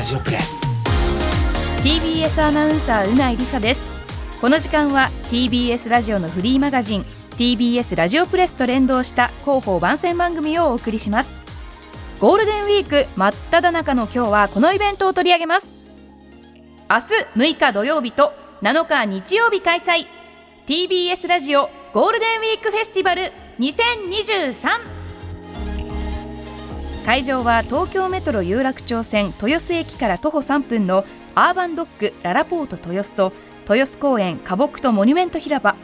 ラジオプレス。TBS アナウンサーうないりさです。この時間は TBS ラジオのフリーマガジン TBS ラジオプレスと連動した広報番宣番組をお送りします。ゴールデンウィーク真っ只中の今日はこのイベントを取り上げます。明日6日土曜日と7日日曜日開催。TBS ラジオゴールデンウィークフェスティバル2023会場は東京メトロ有楽町線豊洲駅から徒歩3分のアーバンドッグララポート豊洲と豊洲公園花木とモニュメント広場。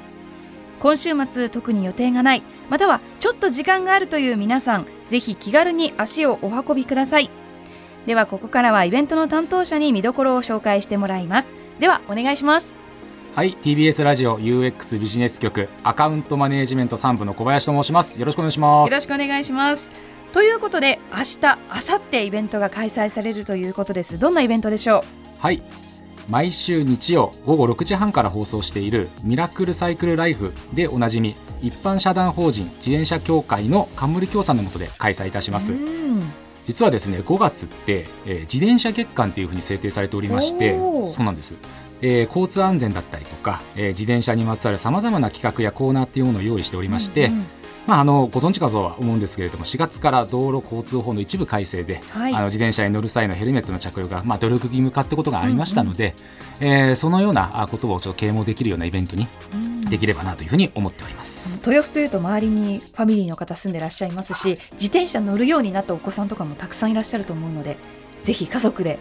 今週末特に予定がないまたはちょっと時間があるという皆さんぜひ気軽に足をお運びください。ではここからはイベントの担当者に見どころを紹介してもらいます。ではお願いします。はい TBS ラジオ UX ビジネス局アカウントマネジメント3部の小林と申します。よろしくお願いします。よろしくお願いしますということで明日明後日イベントが開催されるということです。どんなイベントでしょう？はい。毎週日曜午後6時半から放送しているミラクルサイクルライフでおなじみ一般社団法人自転車協会の冠協賛の下で開催いたします。実はですね5月って、えー、自転車月間というふうに制定されておりましてそうなんです。えー、交通安全だったりとか、えー、自転車にまつわるさまざまな企画やコーナーっていうものを用意しておりまして、うんうん、まあ、あのご存知かとは思うんですけれども4月から道路交通法の一部改正で、はい、あの自転車に乗る際のヘルメットの着用が、まあ、努力義務化ってことがありましたので、うん。うん、えー、そのようなことをちょっと啓蒙できるようなイベントにできればなというふうに思っております、うん、豊洲というと周りにファミリーの方住んでらっしゃいますし自転車乗るようになったお子さんとかもたくさんいらっしゃると思うのでぜひ家族で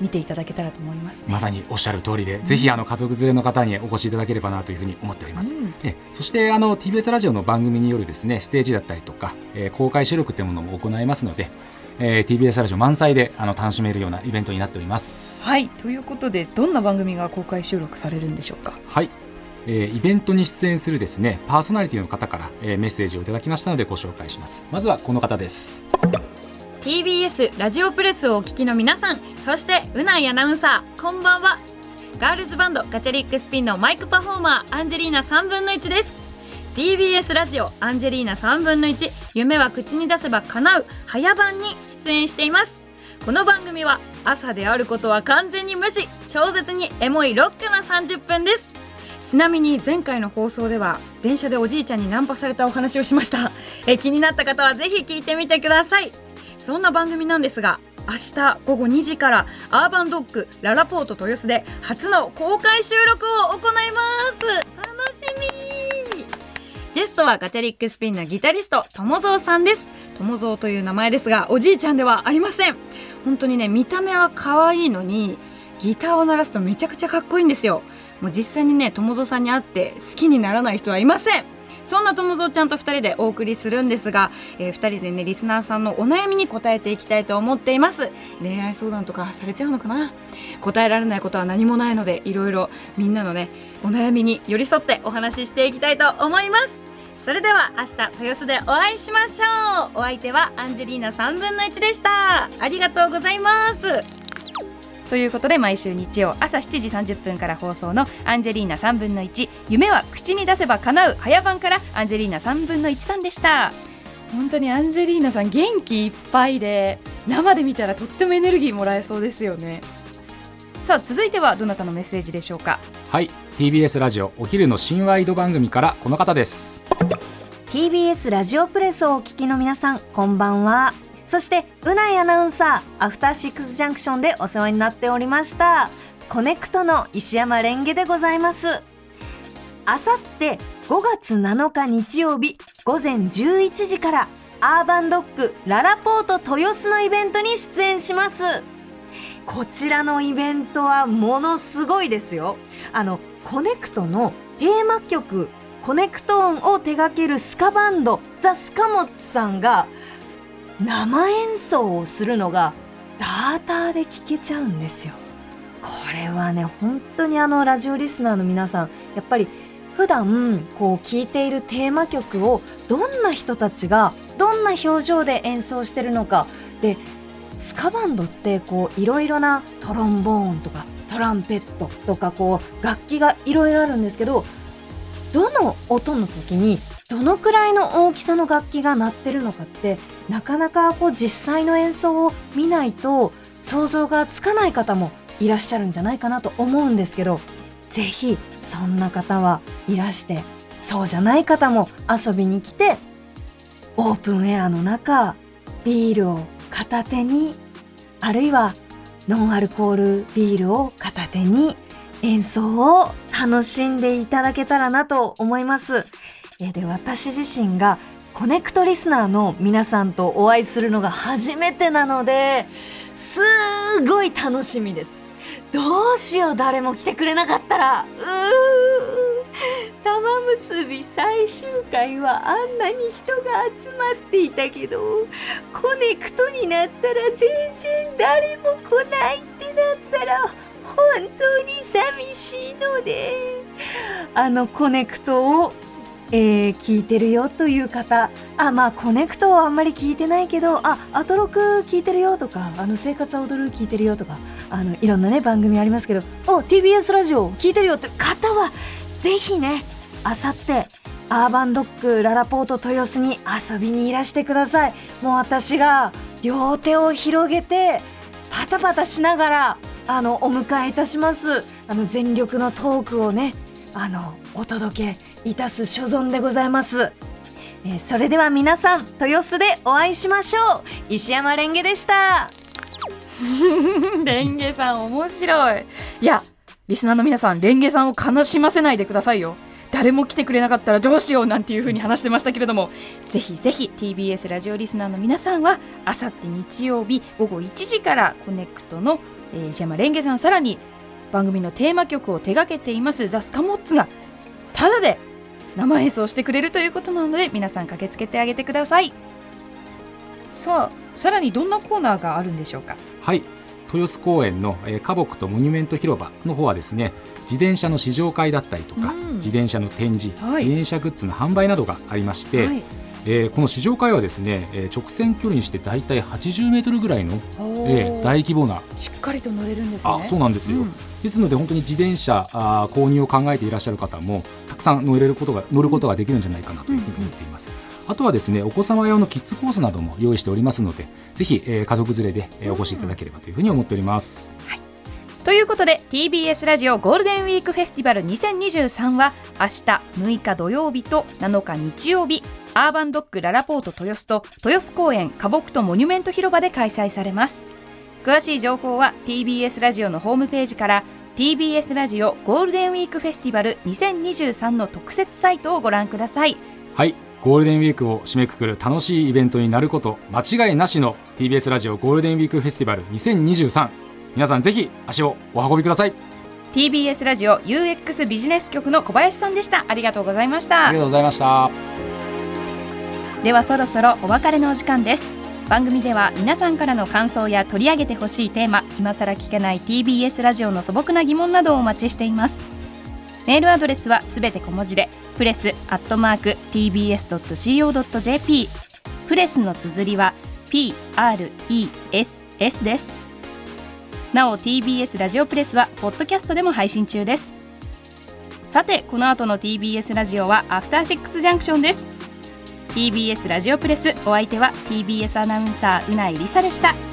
見ていただけたらと思います、ね、まさにおっしゃる通りで、うん、ぜひあの家族連れの方にお越しいただければなというふうに思っております、うん、えそしてあの TBS ラジオの番組によるですねステージだったりとか、えー、公開収録というものも行いますので、えー、TBS ラジオ満載であの楽しめるようなイベントになっております。はい。ということでどんな番組が公開収録されるんでしょうか？はい。えー、イベントに出演するですねパーソナリティの方から、えー、メッセージをいただきましたのでご紹介します。まずはこの方です TBS ラジオプレスをお聞きの皆さんそしてうないアナウンサーこんばんは。ガールズバンドガチャリックスピンのマイクパフォーマーアンジェリーナ3分の1です。TBS ラジオアンジェリーナ3分の1夢は口に出せば叶う早番に出演しています。この番組は朝であることは完全に無視超絶にエモいロックな30分です。ちなみに前回の放送では電車でおじいちゃんにナンパされたお話をしました。え気になった方はぜひ聞いてみてください。そんな番組なんですが明日午後2時からアーバンドッグララポート豊洲で初の公開収録を行います。楽しみ。ゲストはガチャリックスピンのギタリスト友蔵さんです。友蔵という名前ですがおじいちゃんではありません。本当にね見た目は可愛いのにギターを鳴らすとめちゃくちゃかっこいいんですよ。もう実際にね友蔵さんに会って好きにならない人はいません。そんな友蔵ちゃんと2人でお送りするんですが、えー、2人でねリスナーさんのお悩みに答えていきたいと思っています。恋愛相談とかされちゃうのかな？答えられないことは何もないのでいろいろみんなのねお悩みに寄り添ってお話ししていきたいと思います。それでは明日豊洲でお会いしましょう。お相手はアンジェリーナ3分の1でした。ありがとうございます。ということで毎週日曜朝7時30分から放送のアンジェリーナ3分の1夢は口に出せば叶う早番から。アンジェリーナ3分の1さんでした。本当にアンジェリーナさん元気いっぱいで生で見たらとってもエネルギーもらえそうですよね。さあ続いてはどなたのメッセージでしょうか？はい TBS ラジオお昼の新ワイド番組から。この方です。TBS ラジオプレスをお聞きの皆さんこんばんはそしてうないアナウンサーアフターシックスジャンクションでお世話になっておりました。コネクトの石山レンゲでございます。あさって5月7日日曜日午前11時からアーバンドッグララポート豊洲のイベントに出演します。こちらのイベントはものすごいですよ。あのコネクトのテーマ曲コネクト音を手掛けるスカバンドザ・スカモッツさんが生演奏をするのがダーターで聴けちゃうんですよ。これはね本当にあのラジオリスナーの皆さんやっぱり普段こう聴いているテーマ曲をどんな人たちがどんな表情で演奏してるのかでスカバンドってこういろいろなトロンボーンとかトランペットとかこう楽器がいろいろあるんですけどどの音の時にどのくらいの大きさの楽器が鳴ってるのかってなかなかこう実際の演奏を見ないと想像がつかない方もいらっしゃるんじゃないかなと思うんですけどぜひそんな方はいらしてそうじゃない方も遊びに来てオープンエアの中ビールを片手にあるいはノンアルコールビールを片手に演奏を楽しんでいただけたらなと思います。えで私自身がコネクトリスナーの皆さんとお会いするのが初めてなのですごい楽しみです。どうしよう誰も来てくれなかったら。うー玉結び最終回はあんなに人が集まっていたけどコネクトになったら全然誰も来ないってなったら本当に寂しいのであのコネクトをえー、聞いてるよという方。あまあコネクトはあんまり聞いてないけどあアトロク聞いてるよとかあの生活は踊る聞いてるよとかあのいろんなね番組ありますけどお TBS ラジオ聞いてるよって方はぜひねあさってアーバンドッグララポート豊洲に遊びにいらしてください。もう私が両手を広げてパタパタしながらあのお迎えいたします。あの全力のトークをねあのお届けいたす所存でございます、えー、それでは皆さん豊洲でお会いしましょう。石山レンゲでした。レンゲさん面白い。いやリスナーの皆さんレンゲさんを悲しませないでくださいよ。誰も来てくれなかったらどうしようなんていう風に話してましたけれどもぜひぜひ TBS ラジオリスナーの皆さんはあさって日曜日午後1時からコネクトの、えー、石山レンゲさんさらに番組のテーマ曲を手掛けていますザ・スカモッツがただで生演奏してくれるということなので皆さん駆けつけてあげてください。さあさらにどんなコーナーがあるんでしょうか？はい。豊洲公園の、えー、花木とモニュメント広場の方はですね自転車の試乗会だったりとか、うん、自転車の展示、はい、自転車グッズの販売などがありまして、はい、えー、この試乗会はですね、えー、直線距離にして大体80メートルぐらいの、えー、大規模な。しっかりと乗れるんですね。あそうなんですよ、うん、ですので本当に自転車あ購入を考えていらっしゃる方もたくさん乗れることが乗ることができるんじゃないかなというふうに思っています、うん、あとはですねお子様用のキッズコースなども用意しておりますのでぜひ、えー、家族連れで、えー、お越しいただければというふうに思っております、はいということで TBS ラジオゴールデンウィークフェスティバル2023は明日6日土曜日と7日日曜日アーバンドッグララポート豊洲と豊洲公園花木とモニュメント広場で開催されます。詳しい情報は TBS ラジオのホームページから TBS ラジオゴールデンウィークフェスティバル2023の特設サイトをご覧ください。はいゴールデンウィークを締めくくる楽しいイベントになること間違いなしの TBS ラジオゴールデンウィークフェスティバル2023皆さんぜひ足をお運びください。TBS ラジオ UX ビジネス局の小林さんでした。ありがとうございました。ありがとうございました。ではそろそろお別れのお時間です。番組では皆さんからの感想や取り上げてほしいテーマ今さら聞けない TBS ラジオの素朴な疑問などをお待ちしています。メールアドレスはすべて小文字でプレスアットマーク tbs.co.jp プレスの綴りは PRESS ですなお TBS ラジオプレスはポッドキャストでも配信中です。さてこの後の TBS ラジオはアフターシックスジャンクションです。TBS ラジオプレスお相手は TBS アナウンサーうないりさでした。